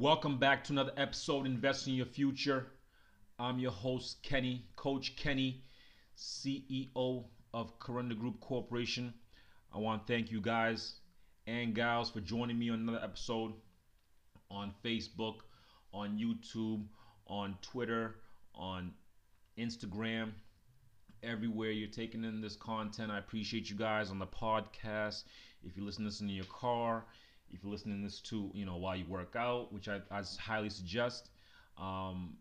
Welcome back to another episode Invest in Your Future. I'm your host, Kenny, Coach Kenny, CEO of Corunda Group Corporation. I want to thank you guys and gals for joining me on another episode on Facebook, on YouTube, on Twitter, on Instagram, everywhere you're taking in this content. I appreciate you guys on the podcast. If you listen to this in your car, if you're listening to this to you know while you work out, which I, I highly suggest. Um,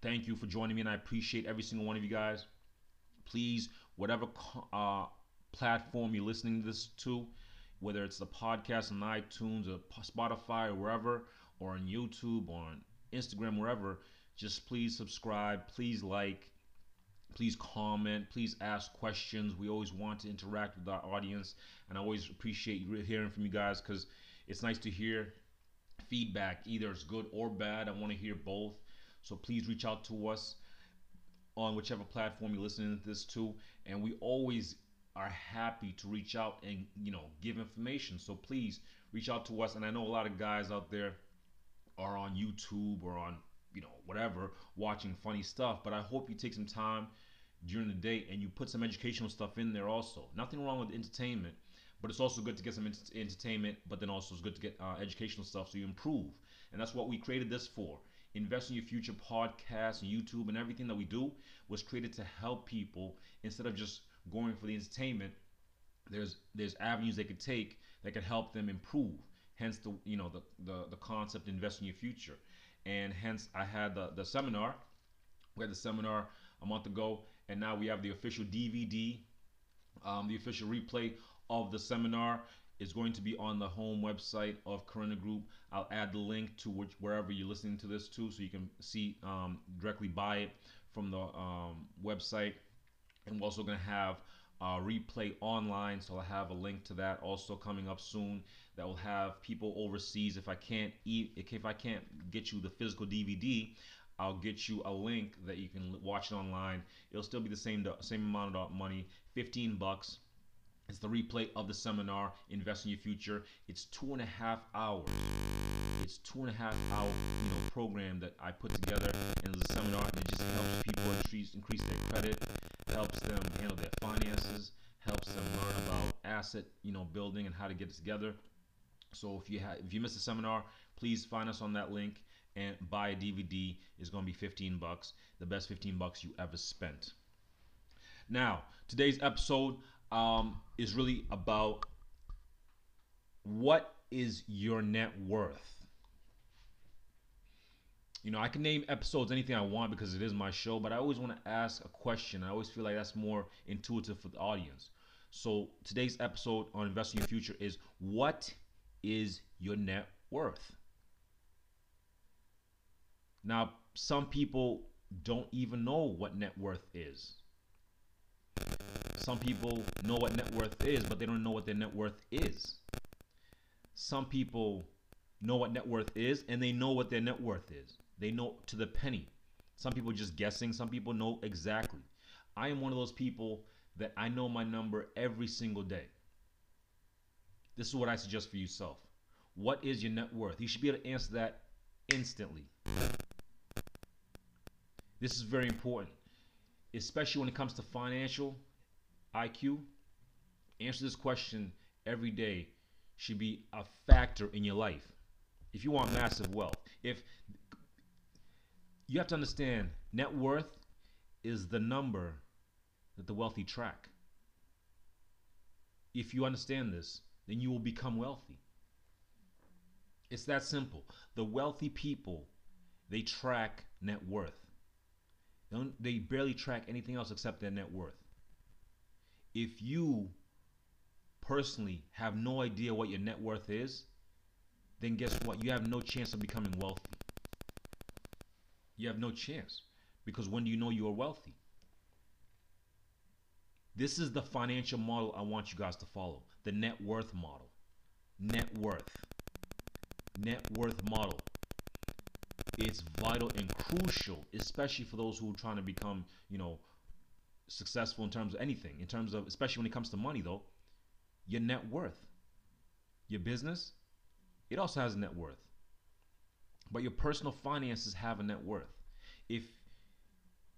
thank you for joining me, and I appreciate every single one of you guys. Please, whatever uh, platform you're listening to this to, whether it's the podcast on iTunes or Spotify or wherever, or on YouTube or on Instagram, wherever, just please subscribe, please like, please comment, please ask questions. We always want to interact with our audience, and I always appreciate hearing from you guys because it's nice to hear feedback, either it's good or bad. I want to hear both. So please reach out to us on whichever platform you're listening to this to, and we always are happy to reach out and you know give information. So please reach out to us. And I know a lot of guys out there are on YouTube or on you know whatever watching funny stuff, but I hope you take some time during the day and you put some educational stuff in there also. Nothing wrong with entertainment, but it's also good to get some entertainment, but then also it's good to get uh, educational stuff so you improve. And that's what we created this for. Invest in Your Future podcast and YouTube and everything that we do was created to help people instead of just going for the entertainment. There's there's avenues they could take that could help them improve. Hence the you know the the, the concept invest in your future. And hence I had the, the seminar. We had the seminar a month ago, and now we have the official DVD, um, the official replay of the seminar is going to be on the home website of Corunda Group. I'll add the link to which wherever you're listening to this to, so you can see um, directly buy it from the um, website. And we're also going to have a replay online, so I'll have a link to that also coming up soon. That will have people overseas. If I can't eat, if I can't get you the physical DVD, I'll get you a link that you can watch it online. It'll still be the same same amount of money, 15 bucks it's the replay of the seminar, Invest in Your Future. It's two and a half hours. It's two and a half hour, you know, program that I put together and it's a seminar and it just helps people increase increase their credit, helps them handle their finances, helps them learn about asset, you know, building and how to get it together. So if you have if you missed the seminar, please find us on that link and buy a DVD. It's going to be 15 bucks, the best 15 bucks you ever spent. Now, today's episode, um, is really about what is your net worth. You know, I can name episodes anything I want because it is my show, but I always want to ask a question. I always feel like that's more intuitive for the audience. So today's episode on investing your future is what is your net worth? Now, some people don't even know what net worth is. Some people know what net worth is, but they don't know what their net worth is. Some people know what net worth is and they know what their net worth is. They know to the penny. Some people just guessing, some people know exactly. I am one of those people that I know my number every single day. This is what I suggest for yourself. What is your net worth? You should be able to answer that instantly. This is very important, especially when it comes to financial IQ, answer this question every day should be a factor in your life. If you want massive wealth, if you have to understand net worth is the number that the wealthy track. If you understand this, then you will become wealthy. It's that simple. The wealthy people, they track net worth. They, they barely track anything else except their net worth if you personally have no idea what your net worth is, then guess what? You have no chance of becoming wealthy. You have no chance. Because when do you know you are wealthy? This is the financial model I want you guys to follow the net worth model. Net worth. Net worth model. It's vital and crucial, especially for those who are trying to become, you know, successful in terms of anything, in terms of, especially when it comes to money, though, your net worth. Your business, it also has a net worth. But your personal finances have a net worth. If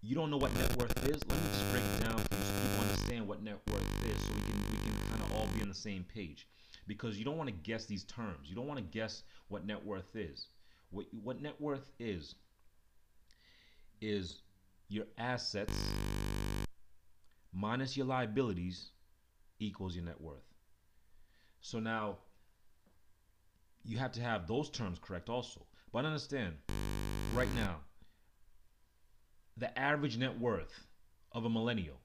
you don't know what net worth is, let me just break it down for you so people understand what net worth is so we can we can kind of all be on the same page. Because you don't want to guess these terms. You don't want to guess what net worth is. What what net worth is is your assets minus your liabilities equals your net worth. So now you have to have those terms correct also. But understand, right now, the average net worth of a millennial,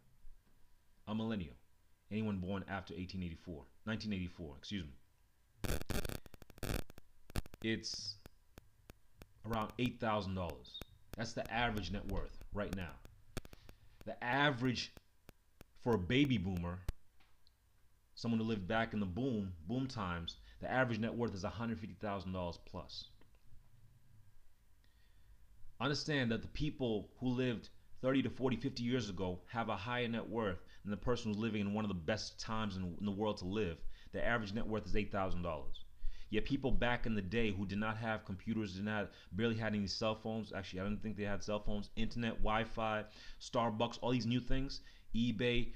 a millennial, anyone born after 1884, 1984, excuse me, it's around $8,000. That's the average net worth right now. The average for a baby boomer, someone who lived back in the boom, boom times, the average net worth is $150,000 plus. Understand that the people who lived 30 to 40, 50 years ago have a higher net worth than the person who's living in one of the best times in, in the world to live. The average net worth is $8,000. Yet people back in the day who did not have computers, did not barely had any cell phones. Actually, I don't think they had cell phones. Internet, Wi-Fi, Starbucks, all these new things, eBay,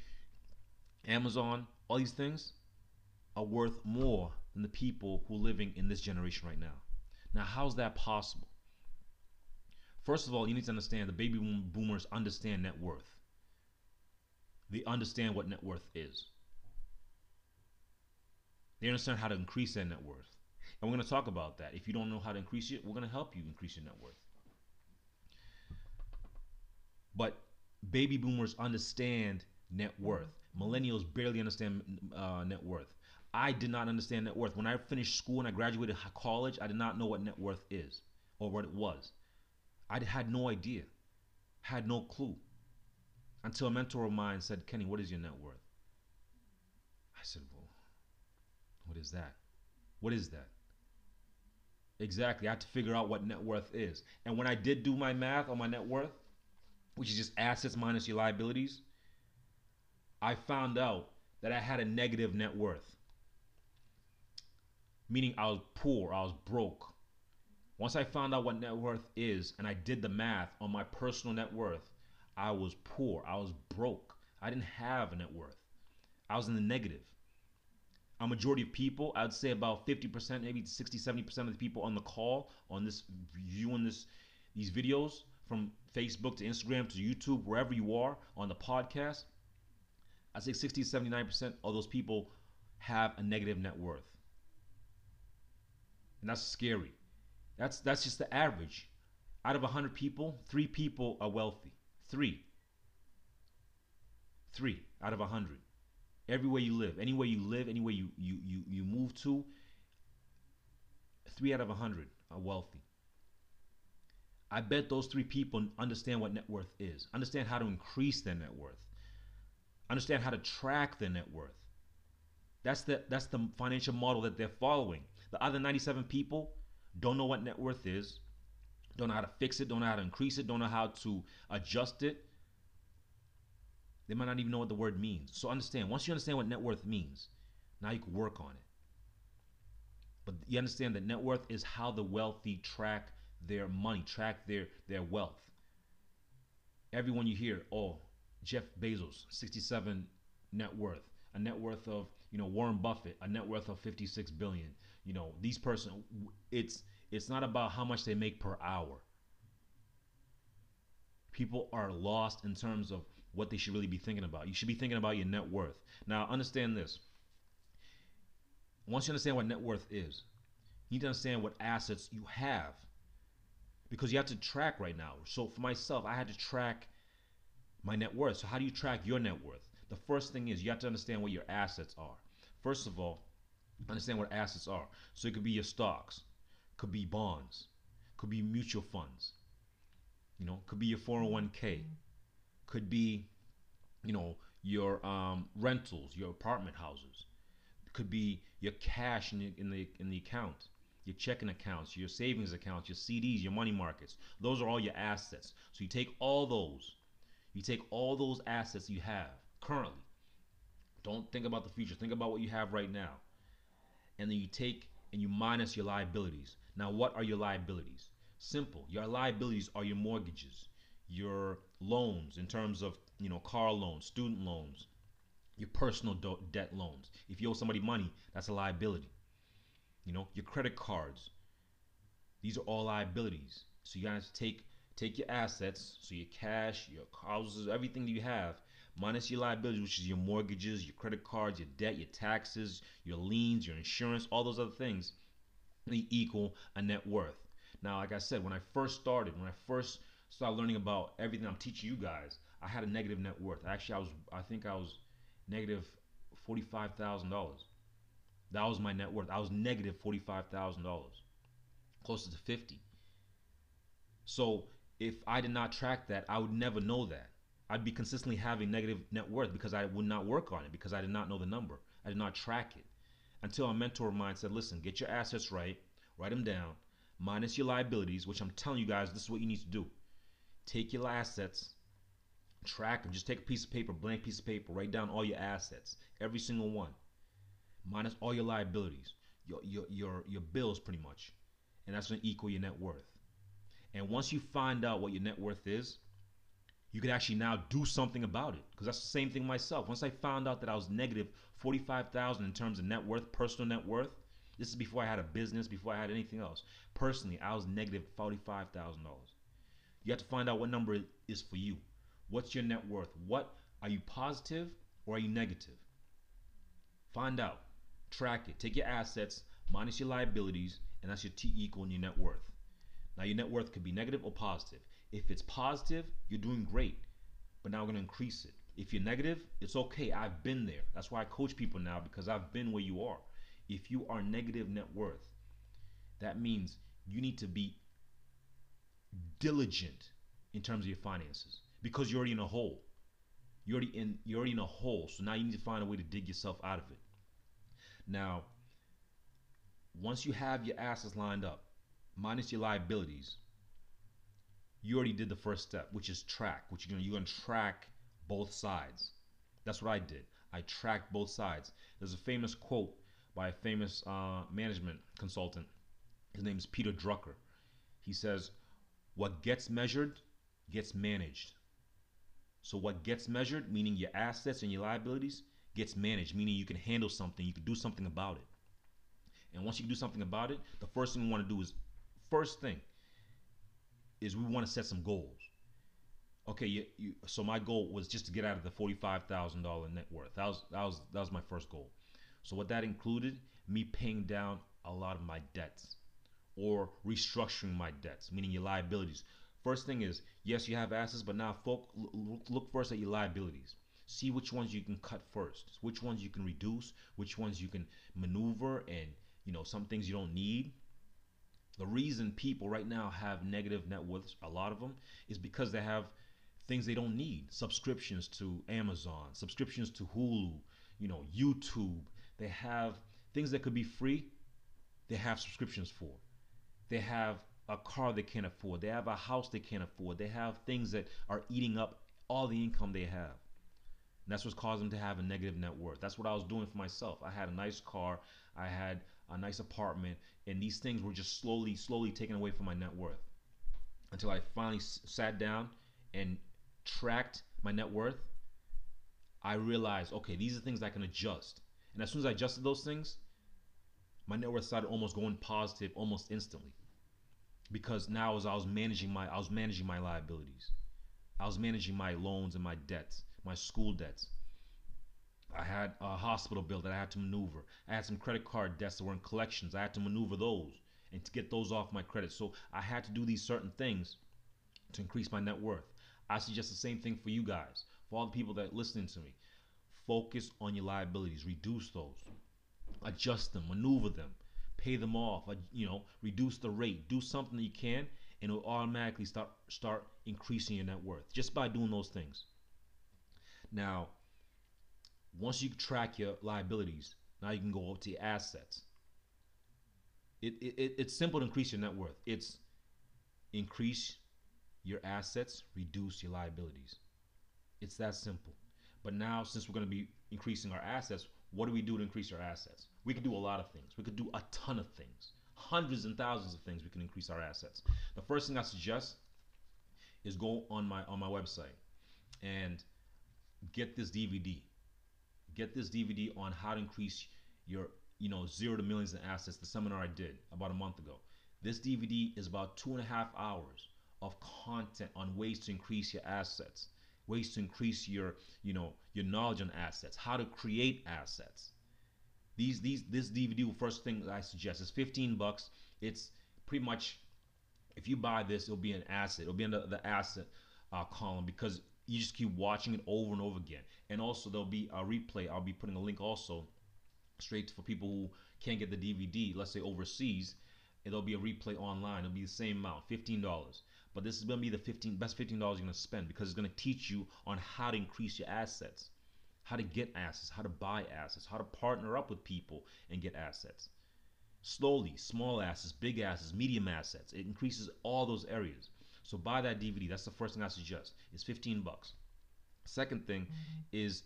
Amazon, all these things are worth more than the people who are living in this generation right now. Now, how's that possible? First of all, you need to understand the baby boomers understand net worth. They understand what net worth is. They understand how to increase their net worth. And we're going to talk about that. If you don't know how to increase it, we're going to help you increase your net worth. But baby boomers understand net worth. Millennials barely understand uh, net worth. I did not understand net worth. When I finished school and I graduated college, I did not know what net worth is or what it was. I had no idea, had no clue until a mentor of mine said, Kenny, what is your net worth? I said, well, what is that? What is that? Exactly. I had to figure out what net worth is. And when I did do my math on my net worth, which is just assets minus your liabilities, I found out that I had a negative net worth. Meaning I was poor, I was broke. Once I found out what net worth is and I did the math on my personal net worth, I was poor, I was broke. I didn't have a net worth. I was in the negative. A majority of people, I'd say about 50%, maybe 60, 70% of the people on the call, on this viewing this these videos from Facebook to Instagram to YouTube, wherever you are on the podcast, I'd say 60 79% of those people have a negative net worth. And that's scary. That's that's just the average. Out of 100 people, 3 people are wealthy. 3. 3 out of 100. Everywhere you live, anywhere you live, anywhere you you you, you move to, 3 out of 100 are wealthy. I bet those 3 people understand what net worth is. Understand how to increase their net worth understand how to track their net worth. That's the that's the financial model that they're following. The other 97 people don't know what net worth is, don't know how to fix it, don't know how to increase it, don't know how to adjust it. They might not even know what the word means. So understand, once you understand what net worth means, now you can work on it. But you understand that net worth is how the wealthy track their money, track their their wealth. Everyone you hear, oh, Jeff Bezos, 67 net worth, a net worth of you know Warren Buffett, a net worth of 56 billion. You know these person, it's it's not about how much they make per hour. People are lost in terms of what they should really be thinking about. You should be thinking about your net worth. Now understand this. Once you understand what net worth is, you need to understand what assets you have because you have to track right now. So for myself, I had to track my net worth. So how do you track your net worth? The first thing is you have to understand what your assets are. First of all, understand what assets are. So it could be your stocks, could be bonds, could be mutual funds, you know, could be your 401k, could be, you know, your um, rentals, your apartment houses, could be your cash in the, in the in the account, your checking accounts, your savings accounts, your CDs, your money markets. Those are all your assets. So you take all those you take all those assets you have currently. Don't think about the future. Think about what you have right now. And then you take and you minus your liabilities. Now, what are your liabilities? Simple. Your liabilities are your mortgages, your loans in terms of, you know, car loans, student loans, your personal debt loans. If you owe somebody money, that's a liability. You know, your credit cards. These are all liabilities. So you guys take take your assets, so your cash, your houses, everything that you have, minus your liabilities, which is your mortgages, your credit cards, your debt, your taxes, your liens, your insurance, all those other things, they equal a net worth. Now, like I said, when I first started, when I first started learning about everything I'm teaching you guys, I had a negative net worth. Actually, I was, I think I was negative forty-five thousand dollars. That was my net worth. I was negative negative forty-five thousand dollars, closer to fifty. So if I did not track that, I would never know that. I'd be consistently having negative net worth because I would not work on it because I did not know the number. I did not track it until a mentor of mine said, "Listen, get your assets right, write them down, minus your liabilities." Which I'm telling you guys, this is what you need to do. Take your assets, track them. Just take a piece of paper, blank piece of paper, write down all your assets, every single one, minus all your liabilities, your your your your bills, pretty much, and that's going to equal your net worth. And once you find out what your net worth is, you could actually now do something about it. Because that's the same thing myself. Once I found out that I was negative 45,000 in terms of net worth, personal net worth, this is before I had a business, before I had anything else. Personally, I was negative $45,000. You have to find out what number is for you. What's your net worth? What are you positive or are you negative? Find out. Track it. Take your assets minus your liabilities, and that's your T equal your net worth. Now, your net worth could be negative or positive. If it's positive, you're doing great, but now we're going to increase it. If you're negative, it's okay. I've been there. That's why I coach people now because I've been where you are. If you are negative net worth, that means you need to be diligent in terms of your finances because you're already in a hole. You're already in you're already in a hole. So now you need to find a way to dig yourself out of it. Now, once you have your assets lined up, minus your liabilities, you already did the first step, which is track, which you're gonna you're gonna track both sides. That's what I did. I tracked both sides. There's a famous quote by a famous uh, management consultant. His name is Peter Drucker. He says, "What gets measured gets managed." So what gets measured, meaning your assets and your liabilities, gets managed, meaning you can handle something, you can do something about it. And once you do something about it, the first thing we want to do is first thing is we want to set some goals. Okay, you, you, so my goal was just to get out of the forty-five thousand dollar net worth. That was that was that was my first goal. So what that included, me paying down a lot of my debts, or restructuring my debts, meaning your liabilities. First thing is, yes, you have assets, but now folk, look, look first at your liabilities. See which ones you can cut first, which ones you can reduce, which ones you can maneuver, and you know some things you don't need the reason people right now have negative net worths, a lot of them, is because they have things they don't need. Subscriptions to Amazon, subscriptions to Hulu, you know, YouTube. They have things that could be free, they have subscriptions for. They have a car they can't afford. They have a house they can't afford. They have things that are eating up all the income they have. And that's what's caused them to have a negative net worth. That's what I was doing for myself. I had a nice car. I had a nice apartment, and these things were just slowly, slowly taken away from my net worth until I finally s- sat down and tracked my net worth. I realized, okay, these are things I can adjust. And as soon as I adjusted those things, my net worth started almost going positive almost instantly. Because now as I was managing my I was managing my liabilities. I was managing my loans and my debts, my school debts. I had a hospital bill that I had to maneuver. I had some credit card debts that were in collections. I had to maneuver those and to get those off my credit. So I had to do these certain things to increase my net worth. I suggest the same thing for you guys, for all the people that are listening to me. Focus on your liabilities, reduce those, adjust them, maneuver them, pay them off. You know, reduce the rate, do something that you can, and it will automatically start start increasing your net worth just by doing those things. Now, once you track your liabilities, now you can go up to your assets. It, it, it's simple to increase your net worth. It's increase your assets, reduce your liabilities. It's that simple. But now, since we're going to be increasing our assets, what do we do to increase our assets? We can do a lot of things. We could do a ton of things. hundreds and thousands of things we can increase our assets. The first thing I suggest is go on my on my website and get this DVD. Get this DVD on how to increase your you know zero to millions in assets. The seminar I did about a month ago. This DVD is about two and a half hours of content on ways to increase your assets, ways to increase your you know your knowledge on assets, how to create assets. These these this DVD first thing I suggest is 15 bucks. It's pretty much if you buy this, it'll be an asset. It'll be in the, the asset uh, column because you just keep watching it over and over again. And also there'll be a replay. I'll be putting a link also straight for people who can't get the DVD, let's say overseas. It'll be a replay online. It'll be the same amount, fifteen dollars. But this is gonna be the 15 best fifteen dollars you're gonna spend because it's gonna teach you on how to increase your assets, how to get assets, how to buy assets, how to partner up with people and get assets. Slowly, small assets, big assets, medium assets. It increases all those areas. So buy that DVD. That's the first thing I suggest. It's 15 bucks. Second thing mm-hmm. is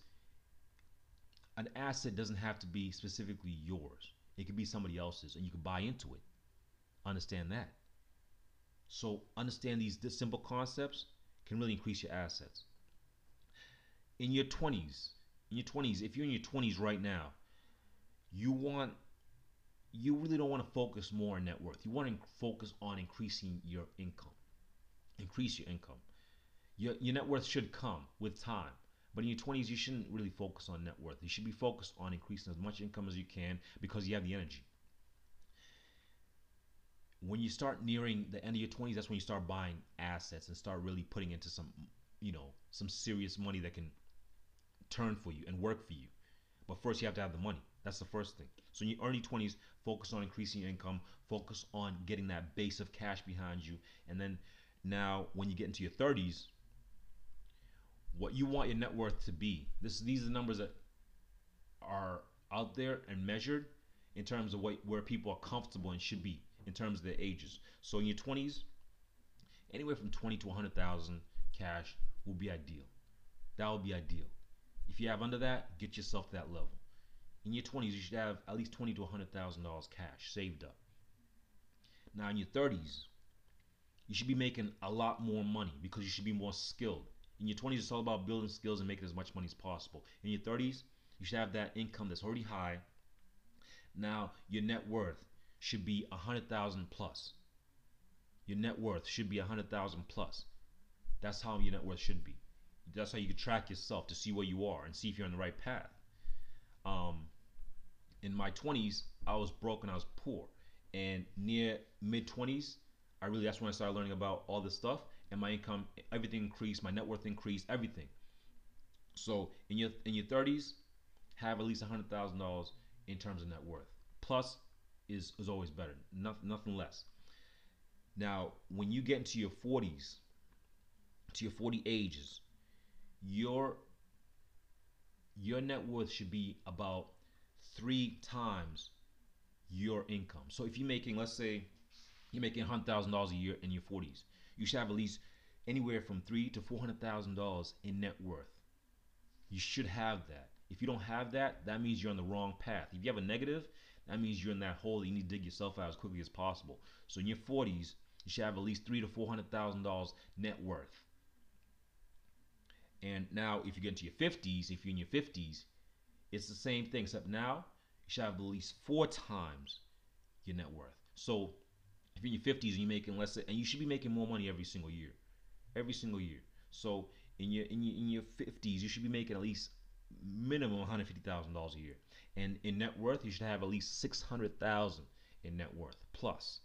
an asset doesn't have to be specifically yours. It could be somebody else's and you can buy into it. Understand that. So understand these simple concepts can really increase your assets. In your 20s, in your 20s, if you're in your 20s right now, you want you really don't want to focus more on net worth. You want to focus on increasing your income. Increase your income. Your, your net worth should come with time. But in your 20s, you shouldn't really focus on net worth. You should be focused on increasing as much income as you can because you have the energy. When you start nearing the end of your 20s, that's when you start buying assets and start really putting into some, you know, some serious money that can turn for you and work for you. But first, you have to have the money. That's the first thing. So in your early 20s, focus on increasing your income, focus on getting that base of cash behind you. And then now when you get into your 30s, what you want your net worth to be. This these are the numbers that are out there and measured in terms of what where people are comfortable and should be in terms of their ages. So in your 20s, anywhere from 20 to 100,000 cash will be ideal. That will be ideal. If you have under that, get yourself to that level in your 20s you should have at least 20 to 100,000 dollars cash saved up. Now in your 30s, you should be making a lot more money because you should be more skilled. In your 20s, it's all about building skills and making as much money as possible. In your 30s, you should have that income that's already high. Now your net worth should be 100,000 plus. Your net worth should be 100,000 plus. That's how your net worth should be. That's how you can track yourself to see where you are and see if you're on the right path. Um, in my 20s, I was broke and I was poor. And near mid 20s, I really that's when I started learning about all this stuff and my income, everything increased, my net worth increased, everything. So in your in your 30s, have at least hundred thousand dollars in terms of net worth. Plus is is always better. Nothing nothing less. Now, when you get into your 40s, to your 40 ages, your your net worth should be about three times your income. So if you're making, let's say, you're making hundred thousand dollars a year in your 40s, you should have at least anywhere from three to four hundred thousand dollars in net worth. You should have that. If you don't have that, that means you're on the wrong path. If you have a negative, that means you're in that hole. That you need to dig yourself out as quickly as possible. So in your 40s, you should have at least three to four hundred thousand dollars net worth. And now, if you get into your 50s, if you're in your 50s, it's the same thing, except now you should have at least four times your net worth. So if you're in your 50s and you're making less, and you should be making more money every single year, every single year. So in your in your in your 50s, you should be making at least minimum $150,000 a year. And in net worth, you should have at least 600,000 in net worth plus.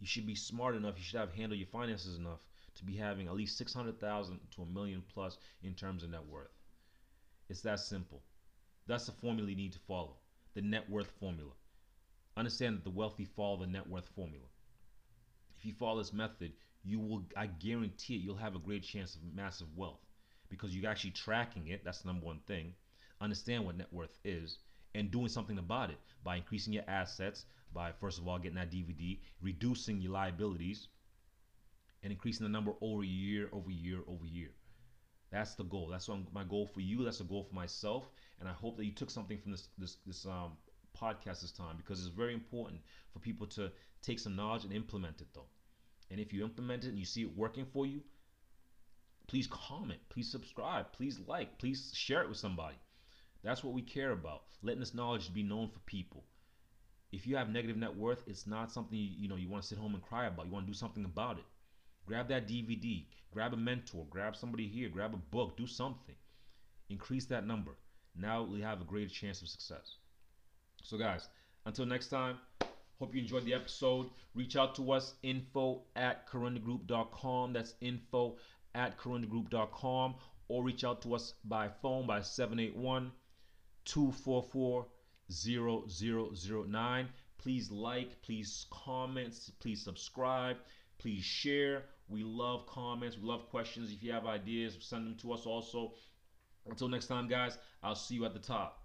You should be smart enough. You should have handle your finances enough to be having at least 600,000 to a million plus in terms of net worth. It's that simple. That's the formula you need to follow. The net worth formula. Understand that the wealthy follow the net worth formula. If you follow this method, you will I guarantee it you'll have a great chance of massive wealth because you're actually tracking it. That's the number one thing. Understand what net worth is and doing something about it by increasing your assets, by first of all getting that DVD, reducing your liabilities, and increasing the number over year over year over year. That's the goal. That's my goal for you. That's a goal for myself. And I hope that you took something from this this this um, podcast this time because it's very important for people to take some knowledge and implement it though. And if you implement it and you see it working for you, please comment, please subscribe, please like, please share it with somebody. That's what we care about. Letting this knowledge be known for people. If you have negative net worth, it's not something you, you know you want to sit home and cry about. You want to do something about it. Grab that DVD, grab a mentor, grab somebody here, grab a book, do something. Increase that number. Now we have a greater chance of success. So, guys, until next time, hope you enjoyed the episode. Reach out to us, info at corundagroup.com. That's info at corundagroup.com. Or reach out to us by phone by 781 244 0009. Please like, please comment, please subscribe, please share. We love comments, we love questions. If you have ideas, send them to us also. Until next time, guys, I'll see you at the top.